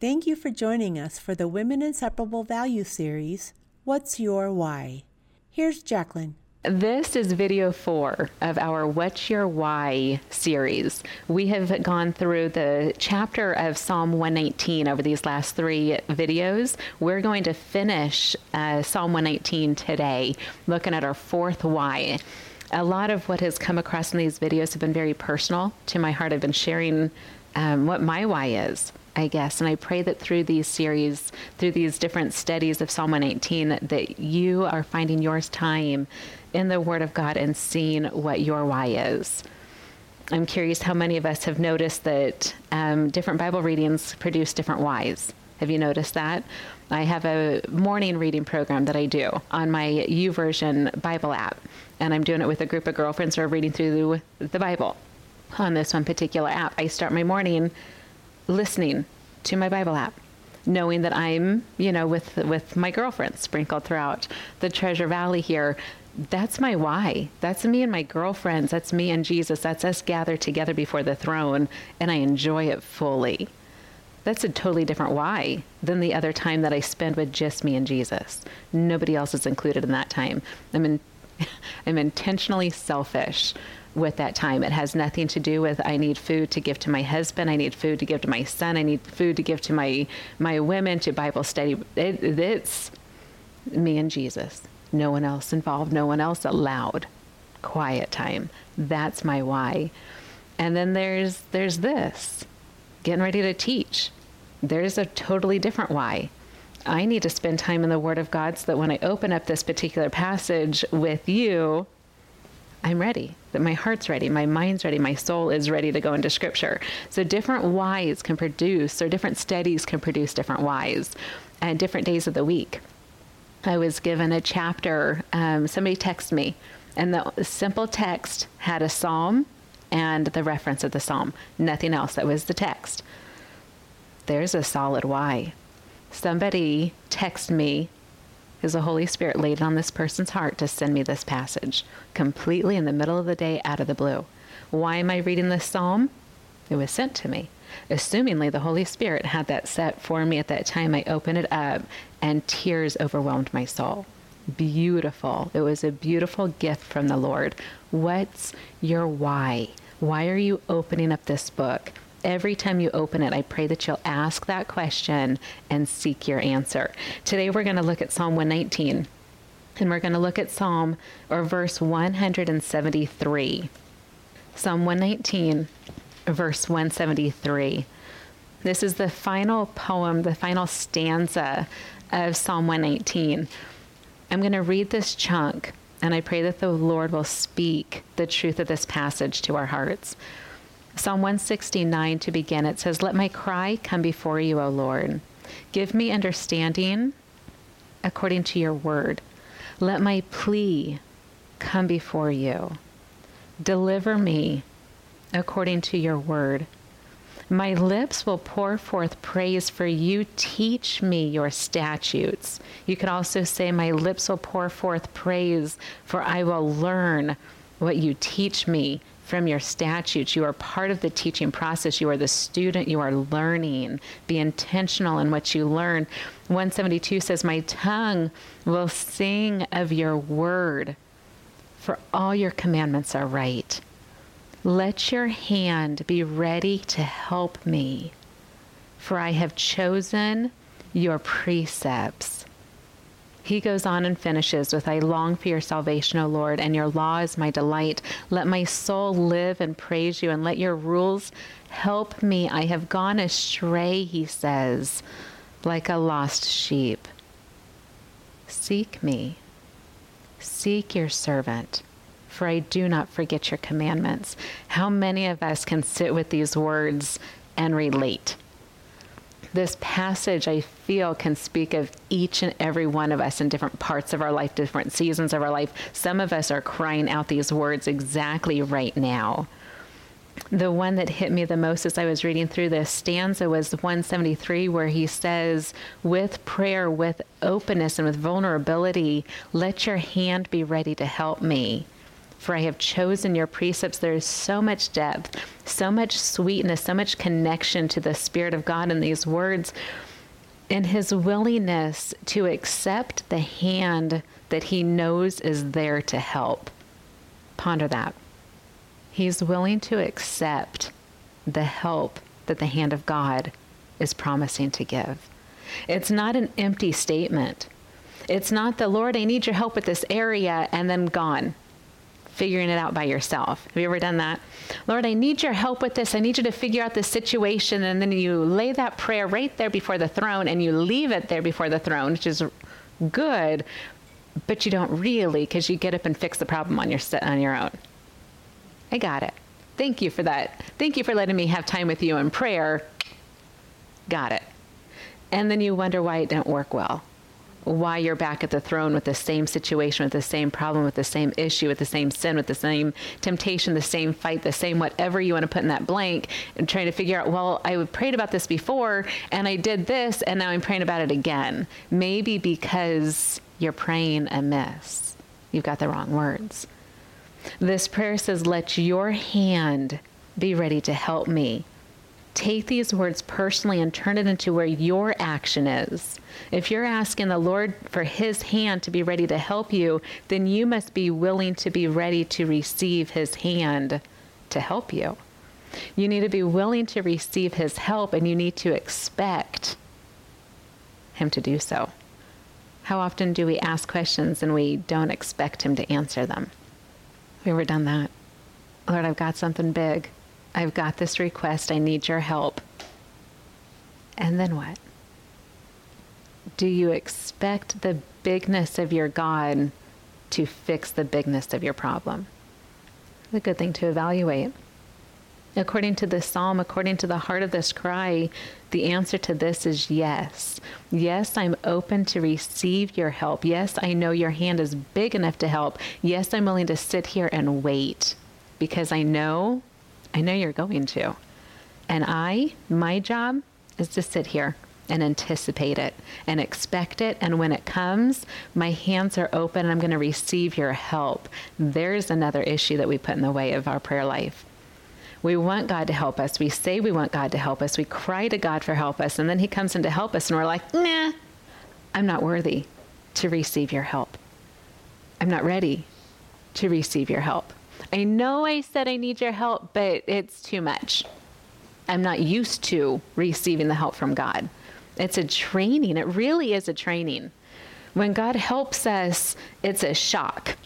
Thank you for joining us for the Women Inseparable Value series, What's Your Why? Here's Jacqueline. This is video four of our What's Your Why series. We have gone through the chapter of Psalm 119 over these last three videos. We're going to finish uh, Psalm 119 today, looking at our fourth why. A lot of what has come across in these videos have been very personal to my heart. I've been sharing um, what my why is I guess. And I pray that through these series, through these different studies of Psalm 118, that you are finding yours time in the Word of God and seeing what your why is. I'm curious how many of us have noticed that um, different Bible readings produce different whys. Have you noticed that? I have a morning reading program that I do on my YouVersion Bible app, and I'm doing it with a group of girlfriends who are reading through the Bible on this one particular app. I start my morning listening to my Bible app, knowing that I'm, you know, with with my girlfriends sprinkled throughout the Treasure Valley here. That's my why. That's me and my girlfriends. That's me and Jesus. That's us gathered together before the throne, and I enjoy it fully. That's a totally different why than the other time that I spend with just me and Jesus. Nobody else is included in that time. I'm in, I'm intentionally selfish with that time. It has nothing to do with I need food to give to my husband, I need food to give to my son, I need food to give to my my women to Bible study. It, it's me and Jesus. No one else involved, no one else allowed. Quiet time. That's my why. And then there's there's this. Getting ready to teach. There's a totally different why. I need to spend time in the Word of God so that when I open up this particular passage with you, I'm ready, that my heart's ready, my mind's ready, my soul is ready to go into scripture. So different whys can produce, or different studies can produce different whys at different days of the week. I was given a chapter, um, somebody texted me, and the simple text had a psalm and the reference of the psalm, nothing else. That was the text. There's a solid why. Somebody texted me because the Holy Spirit laid on this person's heart to send me this passage completely in the middle of the day out of the blue. Why am I reading this psalm? It was sent to me. Assumingly, the Holy Spirit had that set for me at that time. I opened it up and tears overwhelmed my soul. Beautiful. It was a beautiful gift from the Lord. What's your why? Why are you opening up this book? Every time you open it, I pray that you'll ask that question and seek your answer. Today we're going to look at Psalm 119 and we're going to look at Psalm or verse 173. Psalm 119, verse 173. This is the final poem, the final stanza of Psalm 119. I'm going to read this chunk, and I pray that the Lord will speak the truth of this passage to our hearts. Psalm 169 to begin, it says, Let my cry come before you, O Lord. Give me understanding according to your word. Let my plea come before you. Deliver me according to your word. My lips will pour forth praise for you. Teach me your statutes. You could also say, My lips will pour forth praise, for I will learn what you teach me from your statutes. You are part of the teaching process. You are the student. You are learning. Be intentional in what you learn. 172 says, My tongue will sing of your word, for all your commandments are right. Let your hand be ready to help me, for I have chosen your precepts. He goes on and finishes with, I long for your salvation, O Lord, and your law is my delight. Let my soul live and praise you, and let your rules help me. I have gone astray, he says, like a lost sheep. Seek me. Seek your servant, for I do not forget your commandments. How many of us can sit with these words and relate? This passage, I feel, can speak of each and every one of us in different parts of our life, different seasons of our life. Some of us are crying out these words exactly right now. The one that hit me the most as I was reading through this stanza was 173, where he says, With prayer, with openness, and with vulnerability, let your hand be ready to help me For I have chosen your precepts. There is so much depth, so much sweetness, so much connection to the Spirit of God in these words, and his willingness to accept the hand that he knows is there to help. Ponder that. He's willing to accept the help that the hand of God is promising to give. It's not an empty statement. It's not the Lord, I need your help with this area, and then gone, figuring it out by yourself. Have you ever done that? Lord, I need your help with this. I need you to figure out this situation. And then you lay that prayer right there before the throne and you leave it there before the throne, which is good, but you don't really because you get up and fix the problem on your, on your own. I got it. Thank you for that. Thank you for letting me have time with you in prayer. Got it. And then you wonder why it didn't work well. Why you're back at the throne with the same situation, with the same problem, with the same issue, with the same sin, with the same temptation, the same fight, the same whatever you want to put in that blank, and trying to figure out, well, I prayed about this before and I did this and now I'm praying about it again. Maybe because you're praying amiss. You've got the wrong words. This prayer says, Let your hand be ready to help me. Take these words personally and turn it into where your action is. If you're asking the Lord for His hand to be ready to help you, then you must be willing to be ready to receive His hand to help you. You need to be willing to receive His help and you need to expect Him to do so. How often do we ask questions and we don't expect Him to answer them? Have you ever done that? Lord, I've got something big. I've got this request. I need your help. And then what? Do you expect the bigness of your God to fix the bigness of your problem? A good thing to evaluate. According to this psalm, according to the heart of this cry, the answer to this is yes. Yes, I'm open to receive your help. Yes, I know your hand is big enough to help. Yes, I'm willing to sit here and wait because I know, I know you're going to. And I, my job is to sit here and anticipate it and expect it. And when it comes, my hands are open and I'm going to receive your help. There's another issue that we put in the way of our prayer life. We want God to help us. We say we want God to help us. We cry to God for help us. And then He comes in to help us, and we're like, nah, I'm not worthy to receive your help. I'm not ready to receive your help. I know I said I need your help, but it's too much. I'm not used to receiving the help from God. It's a training. It really is a training. When God helps us, it's a shock.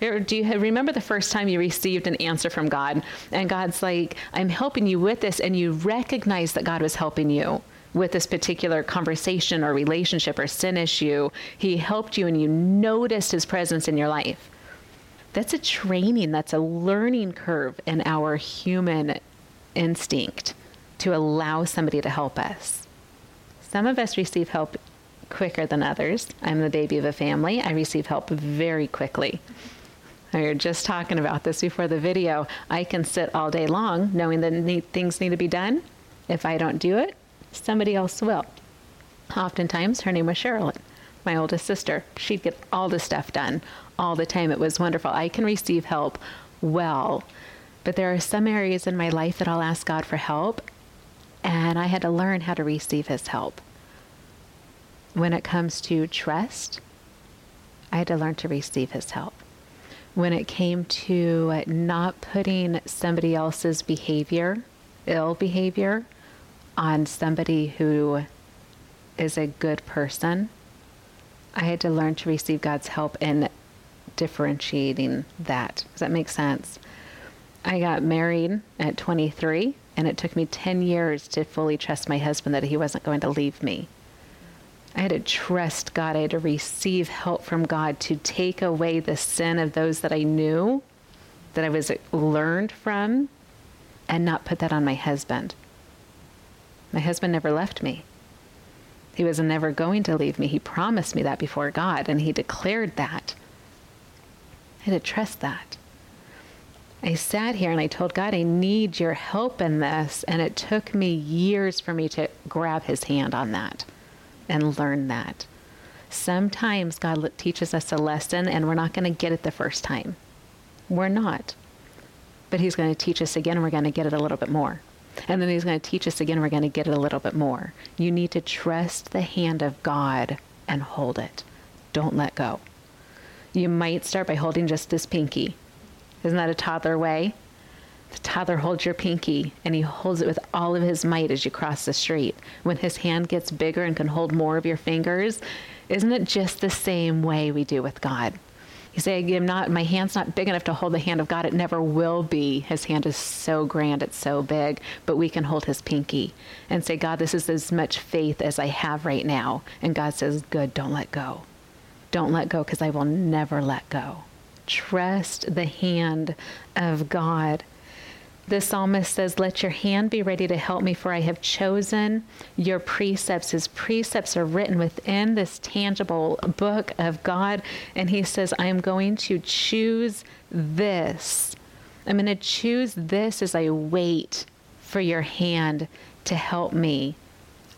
Do you remember the first time you received an answer from God and God's like, I'm helping you with this, and you recognize that God was helping you with this particular conversation or relationship or sin issue? He helped you and you noticed his presence in your life. That's a training, that's a learning curve in our human instinct to allow somebody to help us. Some of us receive help quicker than others. I'm the baby of a family. I receive help very quickly. We were just talking about this before the video. I can sit all day long knowing that need, things need to be done. If I don't do it, somebody else will. Oftentimes, her name was Sherilyn, my oldest sister. She'd get all the stuff done all the time. It was wonderful. I can receive help well, but there are some areas in my life that I'll ask God for help, and I had to learn how to receive His help. When it comes to trust, I had to learn to receive His help when it came to not putting somebody else's behavior, ill behavior, on somebody who is a good person. I had to learn to receive God's help in differentiating that. Does that make sense? I got married at 23, and it took me 10 years to fully trust my husband that he wasn't going to leave me. I had to trust God. I had to receive help from God to take away the sin of those that I knew, that I was learned from, and not put that on my husband. My husband never left me. He was never going to leave me. He promised me that before God, and he declared that. I had to trust that. I sat here and I told God, I need your help in this. And it took me years for me to grab his hand on that and learn that. Sometimes God teaches us a lesson and we're not going to get it the first time. We're not. But He's going to teach us again, and we're going to get it a little bit more. And then He's going to teach us again, and we're going to get it a little bit more. You need to trust the hand of God and hold it. Don't let go. You might start by holding just this pinky. Isn't that a toddler way? The toddler holds your pinky and he holds it with all of his might as you cross the street. When his hand gets bigger and can hold more of your fingers, isn't it just the same way we do with God? You say, I'm not, my hand's not big enough to hold the hand of God. It never will be. His hand is so grand, it's so big, but we can hold his pinky and say, God, this is as much faith as I have right now. And God says, Good, don't let go. Don't let go because I will never let go. Trust the hand of God. The psalmist says, Let your hand be ready to help me, for I have chosen your precepts. His precepts are written within this tangible book of God. And he says, I am going to choose this. I'm going to choose this as I wait for your hand to help me.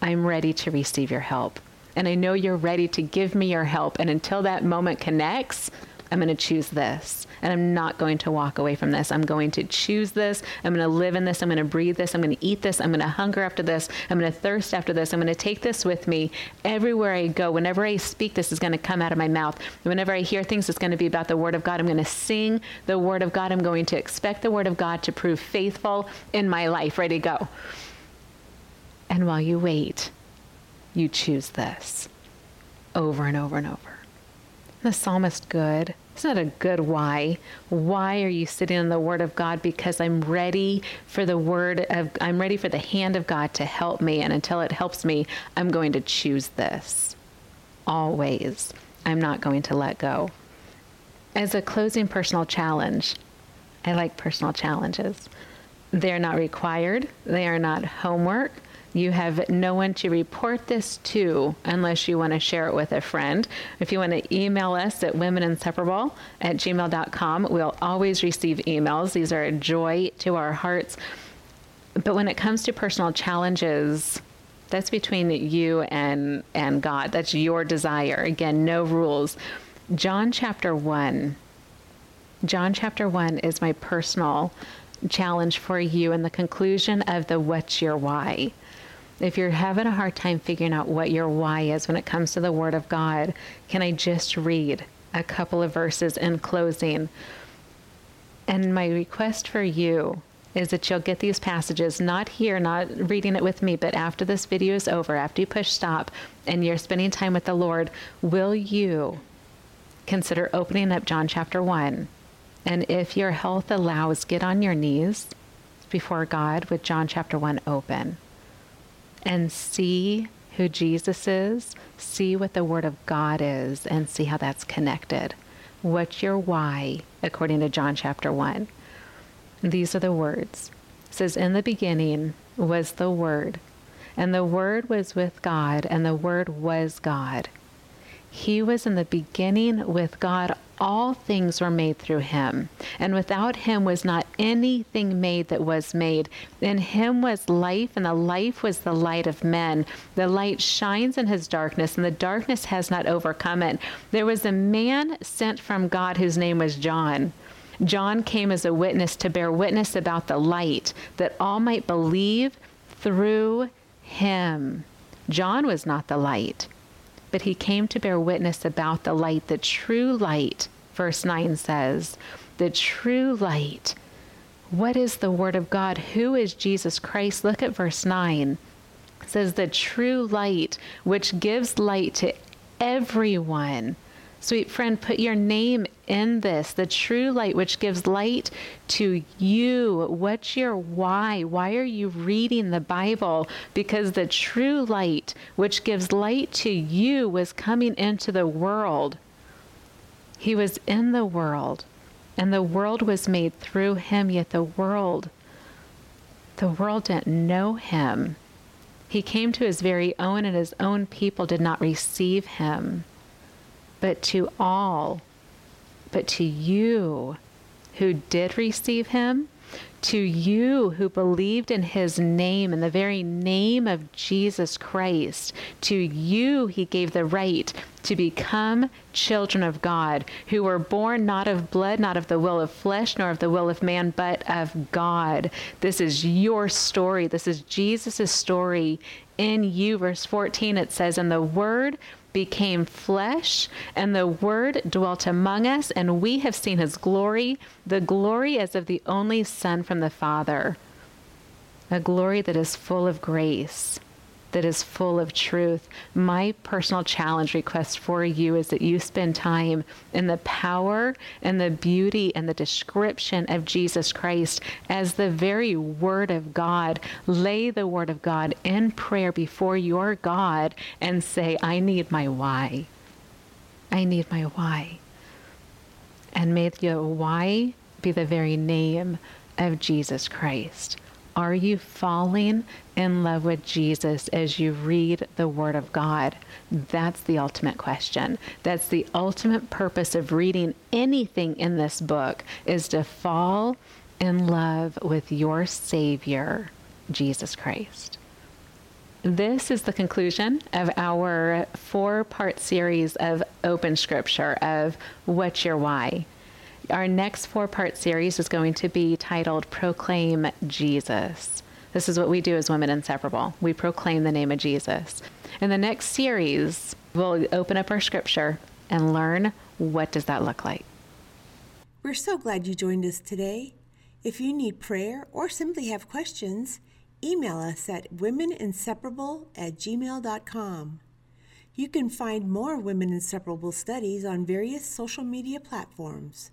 I'm ready to receive your help. And I know you're ready to give me your help. And until that moment connects, I'm going to choose this. And I'm not going to walk away from this. I'm going to choose this. I'm going to live in this. I'm going to breathe this. I'm going to eat this. I'm going to hunger after this. I'm going to thirst after this. I'm going to take this with me everywhere I go. Whenever I speak, this is going to come out of my mouth. Whenever I hear things, it's going to be about the Word of God. I'm going to sing the Word of God. I'm going to expect the Word of God to prove faithful in my life. Ready go. And while you wait, you choose this over and over and over. The psalmist good. It's not a good why? Why are you sitting in the Word of God? Because I'm ready for the Word of, I'm ready for the hand of God to help me. And until it helps me, I'm going to choose this. Always. I'm not going to let go. As a closing personal challenge, I like personal challenges. They're not required, they are not homework. You have no one to report this to unless you want to share it with a friend. If you want to email us at womeninseparable at gmail.com, we'll always receive emails. These are a joy to our hearts. But when it comes to personal challenges, that's between you and, and God. That's your desire. Again, no rules. John chapter 1. John chapter 1 is my personal challenge for you in the conclusion of the What's Your Why. If you're having a hard time figuring out what your why is when it comes to the Word of God, can I just read a couple of verses in closing? And my request for you is that you'll get these passages not here, not reading it with me, but after this video is over, after you push stop and you're spending time with the Lord, will you consider opening up John chapter 1? And if your health allows, get on your knees before God with John chapter 1 open and see who Jesus is, see what the Word of God is, and see how that's connected. What's your why, according to John chapter 1? These are the words. It says, In the beginning was the Word, and the Word was with God, and the Word was God. He was in the beginning with God all things were made through him, and without him was not anything made that was made. In him was life, and the life was the light of men. The light shines in his darkness, and the darkness has not overcome it. There was a man sent from God whose name was John. John came as a witness to bear witness about the light, that all might believe through him. John was not the light but he came to bear witness about the light, the true light. Verse 9 says, the true light. What is the Word of God? Who is Jesus Christ? Look at verse 9. It says, the true light, which gives light to everyone Sweet friend, put your name in this, the true light which gives light to you. What's your why? Why are you reading the Bible? Because the true light which gives light to you was coming into the world. He was in the world, and the world was made through him, yet the world, the world didn't know him. He came to his very own, and his own people did not receive him but to all, but to you who did receive him, To you who believed in his name, in the very name of Jesus Christ, to you he gave the right to become children of God, who were born not of blood, not of the will of flesh, nor of the will of man, but of God. This is your story. This is Jesus' story in you. Verse 14, it says, And the word became flesh, and the Word dwelt among us, and we have seen his glory, the glory as of the only Son from the Father, a glory that is full of grace that is full of truth. My personal challenge request for you is that you spend time in the power and the beauty and the description of Jesus Christ as the very Word of God. Lay the Word of God in prayer before your God and say, I need my why. I need my why. And may the why be the very name of Jesus Christ. Are you falling in love with Jesus as you read the Word of God? That's the ultimate question. That's the ultimate purpose of reading anything in this book is to fall in love with your Savior, Jesus Christ. This is the conclusion of our four part series of open scripture of What's Your Why? Our next four part series is going to be titled Proclaim Jesus. This is what we do as Women Inseparable. We proclaim the name of Jesus. In the next series, we'll open up our scripture and learn what does that look like. We're so glad you joined us today. If you need prayer or simply have questions, email us at womeninseparable at gmail.com. You can find more Women Inseparable studies on various social media platforms.